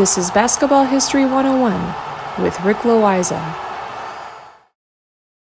This is Basketball History 101 with Rick Loiza.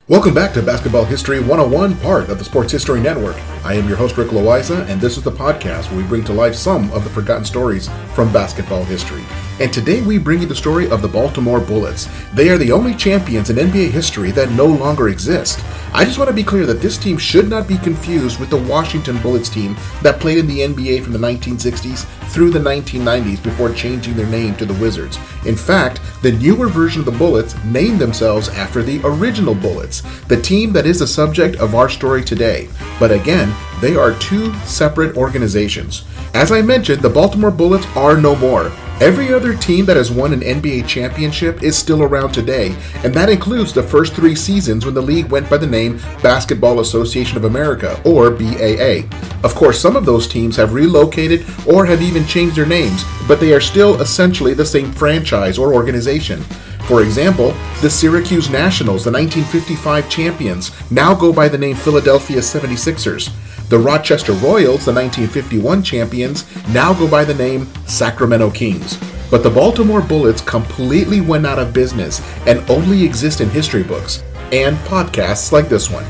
Welcome back to Basketball History 101, part of the Sports History Network. I am your host, Rick Loiza, and this is the podcast where we bring to life some of the forgotten stories from basketball history. And today we bring you the story of the Baltimore Bullets. They are the only champions in NBA history that no longer exist. I just want to be clear that this team should not be confused with the Washington Bullets team that played in the NBA from the 1960s through the 1990s before changing their name to the Wizards. In fact, the newer version of the Bullets named themselves after the original Bullets, the team that is the subject of our story today. But again, they are two separate organizations. As I mentioned, the Baltimore Bullets are no more. Every other team that has won an NBA championship is still around today, and that includes the first three seasons when the league went by the name Basketball Association of America, or BAA. Of course, some of those teams have relocated or have even changed their names, but they are still essentially the same franchise or organization. For example, the Syracuse Nationals, the 1955 champions, now go by the name Philadelphia 76ers. The Rochester Royals, the 1951 champions, now go by the name Sacramento Kings. But the Baltimore Bullets completely went out of business and only exist in history books and podcasts like this one.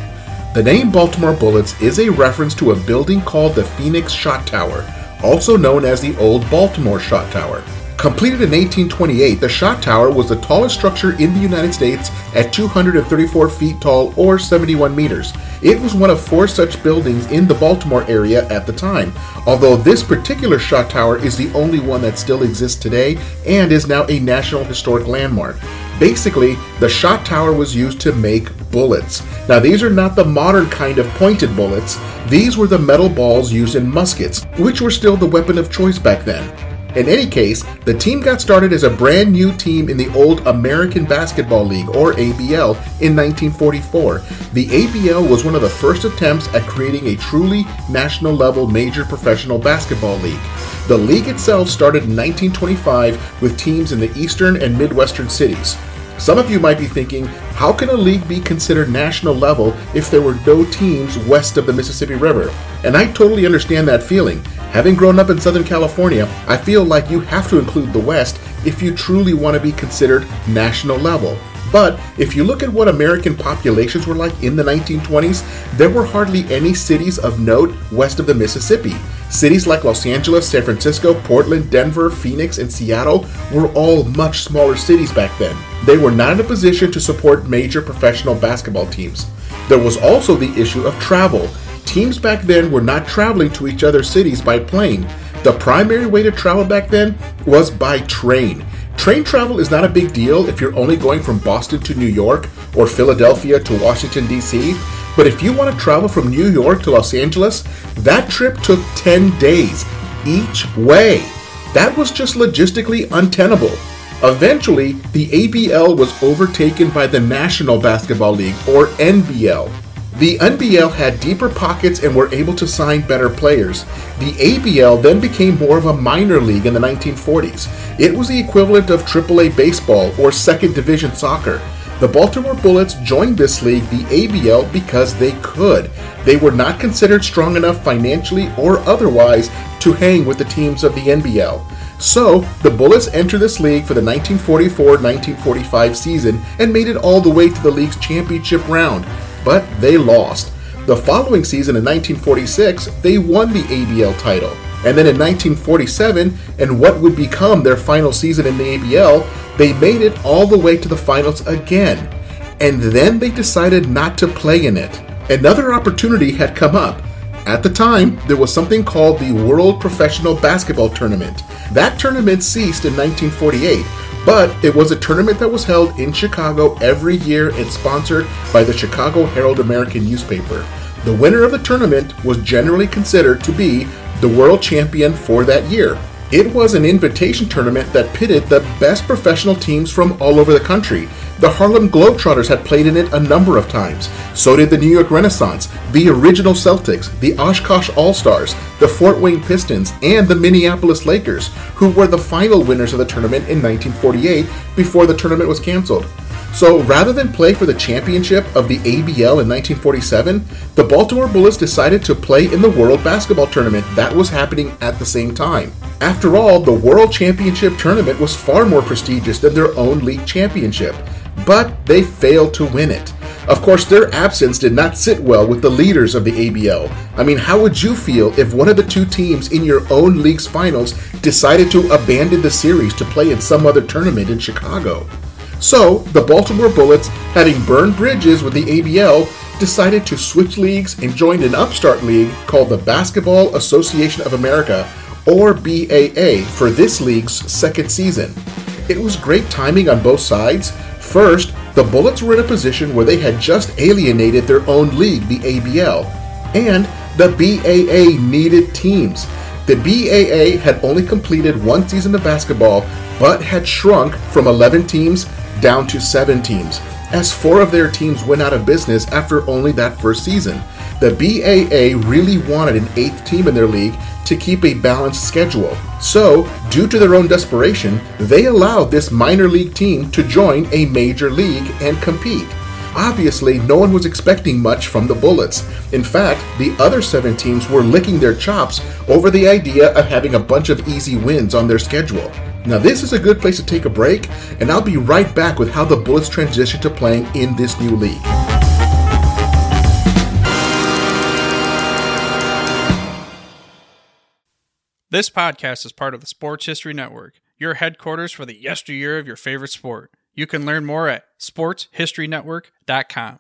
The name Baltimore Bullets is a reference to a building called the Phoenix Shot Tower, also known as the Old Baltimore Shot Tower. Completed in 1828, the Shot Tower was the tallest structure in the United States at 234 feet tall or 71 meters. It was one of four such buildings in the Baltimore area at the time, although this particular Shot Tower is the only one that still exists today and is now a National Historic Landmark. Basically, the shot tower was used to make bullets. Now, these are not the modern kind of pointed bullets. These were the metal balls used in muskets, which were still the weapon of choice back then. In any case, the team got started as a brand new team in the old American Basketball League, or ABL, in 1944. The ABL was one of the first attempts at creating a truly national level major professional basketball league. The league itself started in 1925 with teams in the eastern and midwestern cities. Some of you might be thinking, how can a league be considered national level if there were no teams west of the Mississippi River? And I totally understand that feeling. Having grown up in Southern California, I feel like you have to include the West if you truly want to be considered national level. But if you look at what American populations were like in the 1920s, there were hardly any cities of note west of the Mississippi. Cities like Los Angeles, San Francisco, Portland, Denver, Phoenix, and Seattle were all much smaller cities back then. They were not in a position to support major professional basketball teams. There was also the issue of travel. Teams back then were not traveling to each other's cities by plane. The primary way to travel back then was by train. Train travel is not a big deal if you're only going from Boston to New York or Philadelphia to Washington, D.C. But if you want to travel from New York to Los Angeles, that trip took 10 days each way. That was just logistically untenable. Eventually, the ABL was overtaken by the National Basketball League, or NBL. The NBL had deeper pockets and were able to sign better players. The ABL then became more of a minor league in the 1940s. It was the equivalent of AAA baseball or second division soccer. The Baltimore Bullets joined this league, the ABL, because they could. They were not considered strong enough financially or otherwise to hang with the teams of the NBL. So, the Bullets entered this league for the 1944 1945 season and made it all the way to the league's championship round, but they lost. The following season in 1946, they won the ABL title. And then in 1947, and what would become their final season in the ABL, they made it all the way to the finals again. And then they decided not to play in it. Another opportunity had come up. At the time, there was something called the World Professional Basketball Tournament. That tournament ceased in 1948, but it was a tournament that was held in Chicago every year and sponsored by the Chicago Herald American newspaper. The winner of the tournament was generally considered to be the world champion for that year. It was an invitation tournament that pitted the best professional teams from all over the country. The Harlem Globetrotters had played in it a number of times. So did the New York Renaissance, the original Celtics, the Oshkosh All Stars, the Fort Wayne Pistons, and the Minneapolis Lakers, who were the final winners of the tournament in 1948 before the tournament was canceled. So rather than play for the championship of the ABL in 1947, the Baltimore Bullets decided to play in the World Basketball Tournament that was happening at the same time. After all, the World Championship Tournament was far more prestigious than their own league championship, but they failed to win it. Of course, their absence did not sit well with the leaders of the ABL. I mean, how would you feel if one of the two teams in your own league's finals decided to abandon the series to play in some other tournament in Chicago? So, the Baltimore Bullets, having burned bridges with the ABL, decided to switch leagues and joined an upstart league called the Basketball Association of America, or BAA, for this league's second season. It was great timing on both sides. First, the Bullets were in a position where they had just alienated their own league, the ABL, and the BAA needed teams. The BAA had only completed one season of basketball, but had shrunk from 11 teams down to seven teams, as four of their teams went out of business after only that first season. The BAA really wanted an eighth team in their league to keep a balanced schedule. So, due to their own desperation, they allowed this minor league team to join a major league and compete. Obviously, no one was expecting much from the Bullets. In fact, the other seven teams were licking their chops over the idea of having a bunch of easy wins on their schedule. Now, this is a good place to take a break, and I'll be right back with how the Bullets transition to playing in this new league. This podcast is part of the Sports History Network, your headquarters for the yesteryear of your favorite sport. You can learn more at sportshistorynetwork.com.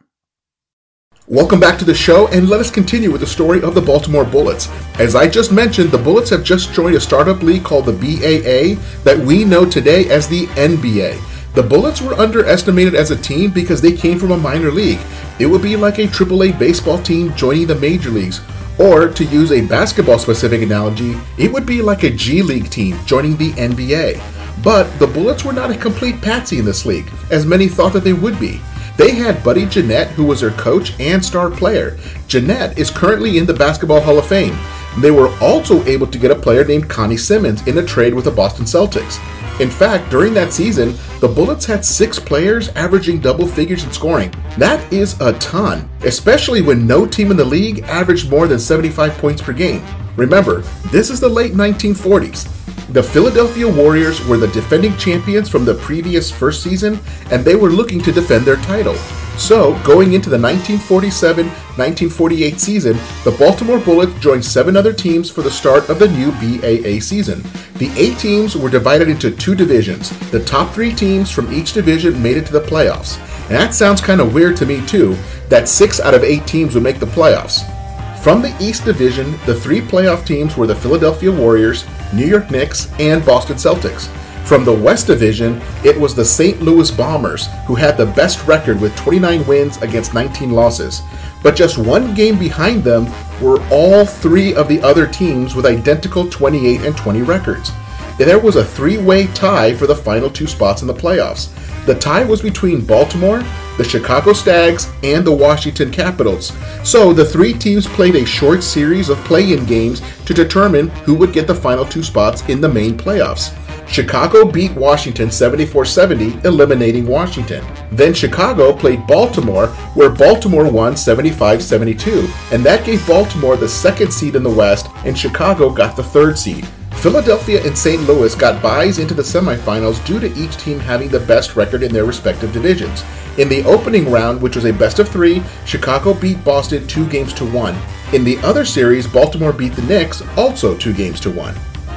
Welcome back to the show, and let us continue with the story of the Baltimore Bullets. As I just mentioned, the Bullets have just joined a startup league called the BAA that we know today as the NBA. The Bullets were underestimated as a team because they came from a minor league. It would be like a AAA baseball team joining the major leagues. Or, to use a basketball specific analogy, it would be like a G League team joining the NBA. But the Bullets were not a complete patsy in this league, as many thought that they would be. They had Buddy Jeannette, who was their coach and star player. Jeannette is currently in the Basketball Hall of Fame. They were also able to get a player named Connie Simmons in a trade with the Boston Celtics. In fact, during that season, the Bullets had six players averaging double figures in scoring. That is a ton, especially when no team in the league averaged more than 75 points per game. Remember, this is the late 1940s. The Philadelphia Warriors were the defending champions from the previous first season, and they were looking to defend their title. So, going into the 1947 1948 season, the Baltimore Bullets joined seven other teams for the start of the new BAA season. The eight teams were divided into two divisions. The top three teams from each division made it to the playoffs. And that sounds kind of weird to me, too, that six out of eight teams would make the playoffs. From the East Division, the three playoff teams were the Philadelphia Warriors, New York Knicks, and Boston Celtics. From the West Division, it was the St. Louis Bombers, who had the best record with 29 wins against 19 losses. But just one game behind them were all three of the other teams with identical 28 and 20 records. There was a three way tie for the final two spots in the playoffs. The tie was between Baltimore, the Chicago Stags, and the Washington Capitals. So the three teams played a short series of play in games to determine who would get the final two spots in the main playoffs. Chicago beat Washington 74 70, eliminating Washington. Then Chicago played Baltimore, where Baltimore won 75 72, and that gave Baltimore the second seed in the West, and Chicago got the third seed. Philadelphia and St. Louis got byes into the semifinals due to each team having the best record in their respective divisions. In the opening round, which was a best of three, Chicago beat Boston two games to one. In the other series, Baltimore beat the Knicks, also two games to one.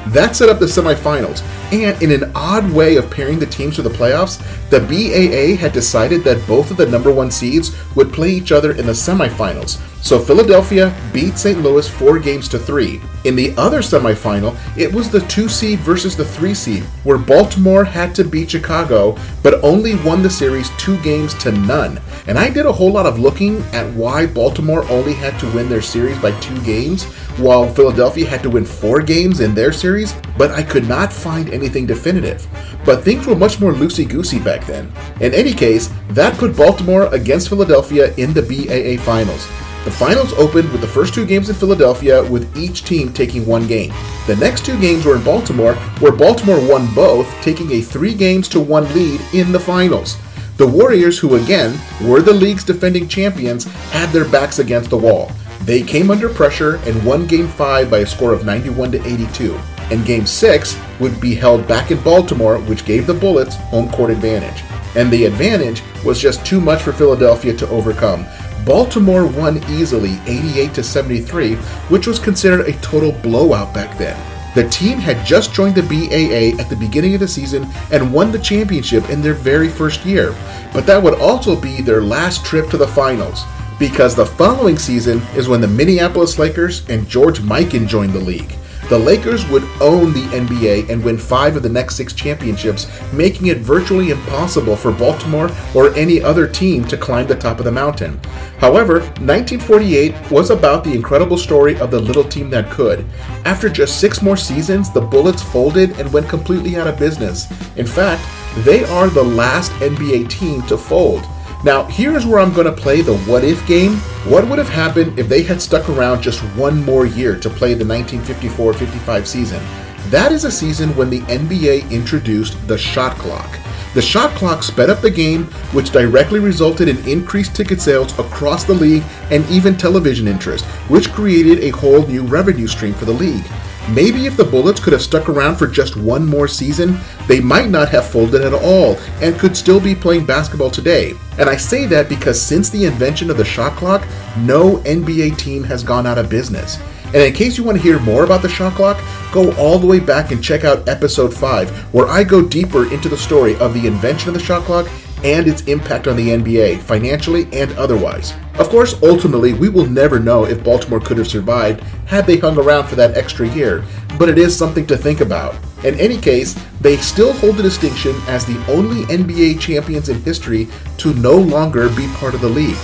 That set up the semifinals, And in an odd way of pairing the teams for the playoffs, the BAA had decided that both of the number one seeds would play each other in the semifinals. So Philadelphia beat St. Louis four games to three. In the other semifinal, it was the two seed versus the three seed, where Baltimore had to beat Chicago, but only won the series two games to none. And I did a whole lot of looking at why Baltimore only had to win their series by two games, while Philadelphia had to win four games in their series, but I could not find anything definitive. But things were much more loosey goosey back then. In any case, that put Baltimore against Philadelphia in the BAA finals. The finals opened with the first two games in Philadelphia, with each team taking one game. The next two games were in Baltimore, where Baltimore won both, taking a three games to one lead in the finals. The Warriors, who again were the league's defending champions, had their backs against the wall. They came under pressure and won Game 5 by a score of 91 to 82. And Game 6 would be held back in Baltimore, which gave the Bullets home court advantage. And the advantage was just too much for Philadelphia to overcome. Baltimore won easily 88 to 73, which was considered a total blowout back then. The team had just joined the BAA at the beginning of the season and won the championship in their very first year, but that would also be their last trip to the finals because the following season is when the Minneapolis Lakers and George Mikan joined the league. The Lakers would own the NBA and win five of the next six championships, making it virtually impossible for Baltimore or any other team to climb the top of the mountain. However, 1948 was about the incredible story of the little team that could. After just six more seasons, the Bullets folded and went completely out of business. In fact, they are the last NBA team to fold. Now, here's where I'm going to play the what if game. What would have happened if they had stuck around just one more year to play the 1954 55 season? That is a season when the NBA introduced the shot clock. The shot clock sped up the game, which directly resulted in increased ticket sales across the league and even television interest, which created a whole new revenue stream for the league. Maybe if the Bullets could have stuck around for just one more season, they might not have folded at all and could still be playing basketball today. And I say that because since the invention of the shot clock, no NBA team has gone out of business. And in case you want to hear more about the shot clock, go all the way back and check out episode 5, where I go deeper into the story of the invention of the shot clock and its impact on the NBA, financially and otherwise. Of course, ultimately, we will never know if Baltimore could have survived had they hung around for that extra year, but it is something to think about. In any case, they still hold the distinction as the only NBA champions in history to no longer be part of the league.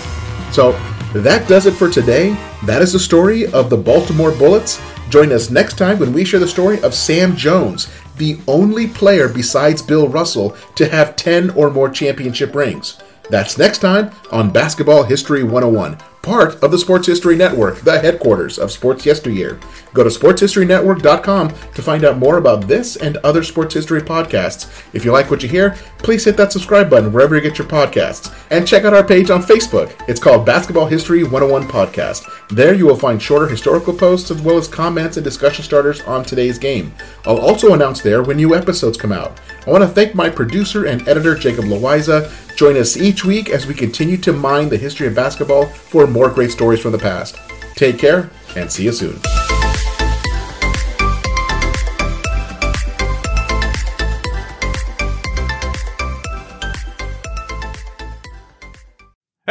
So, that does it for today. That is the story of the Baltimore Bullets. Join us next time when we share the story of Sam Jones, the only player besides Bill Russell to have 10 or more championship rings. That's next time on Basketball History 101 part of the Sports History Network, the headquarters of Sports Yesteryear. Go to sportshistorynetwork.com to find out more about this and other sports history podcasts. If you like what you hear, please hit that subscribe button wherever you get your podcasts. And check out our page on Facebook. It's called Basketball History 101 Podcast. There you will find shorter historical posts as well as comments and discussion starters on today's game. I'll also announce there when new episodes come out. I want to thank my producer and editor, Jacob Loiza. Join us each week as we continue to mine the history of basketball for more great stories from the past. Take care and see you soon.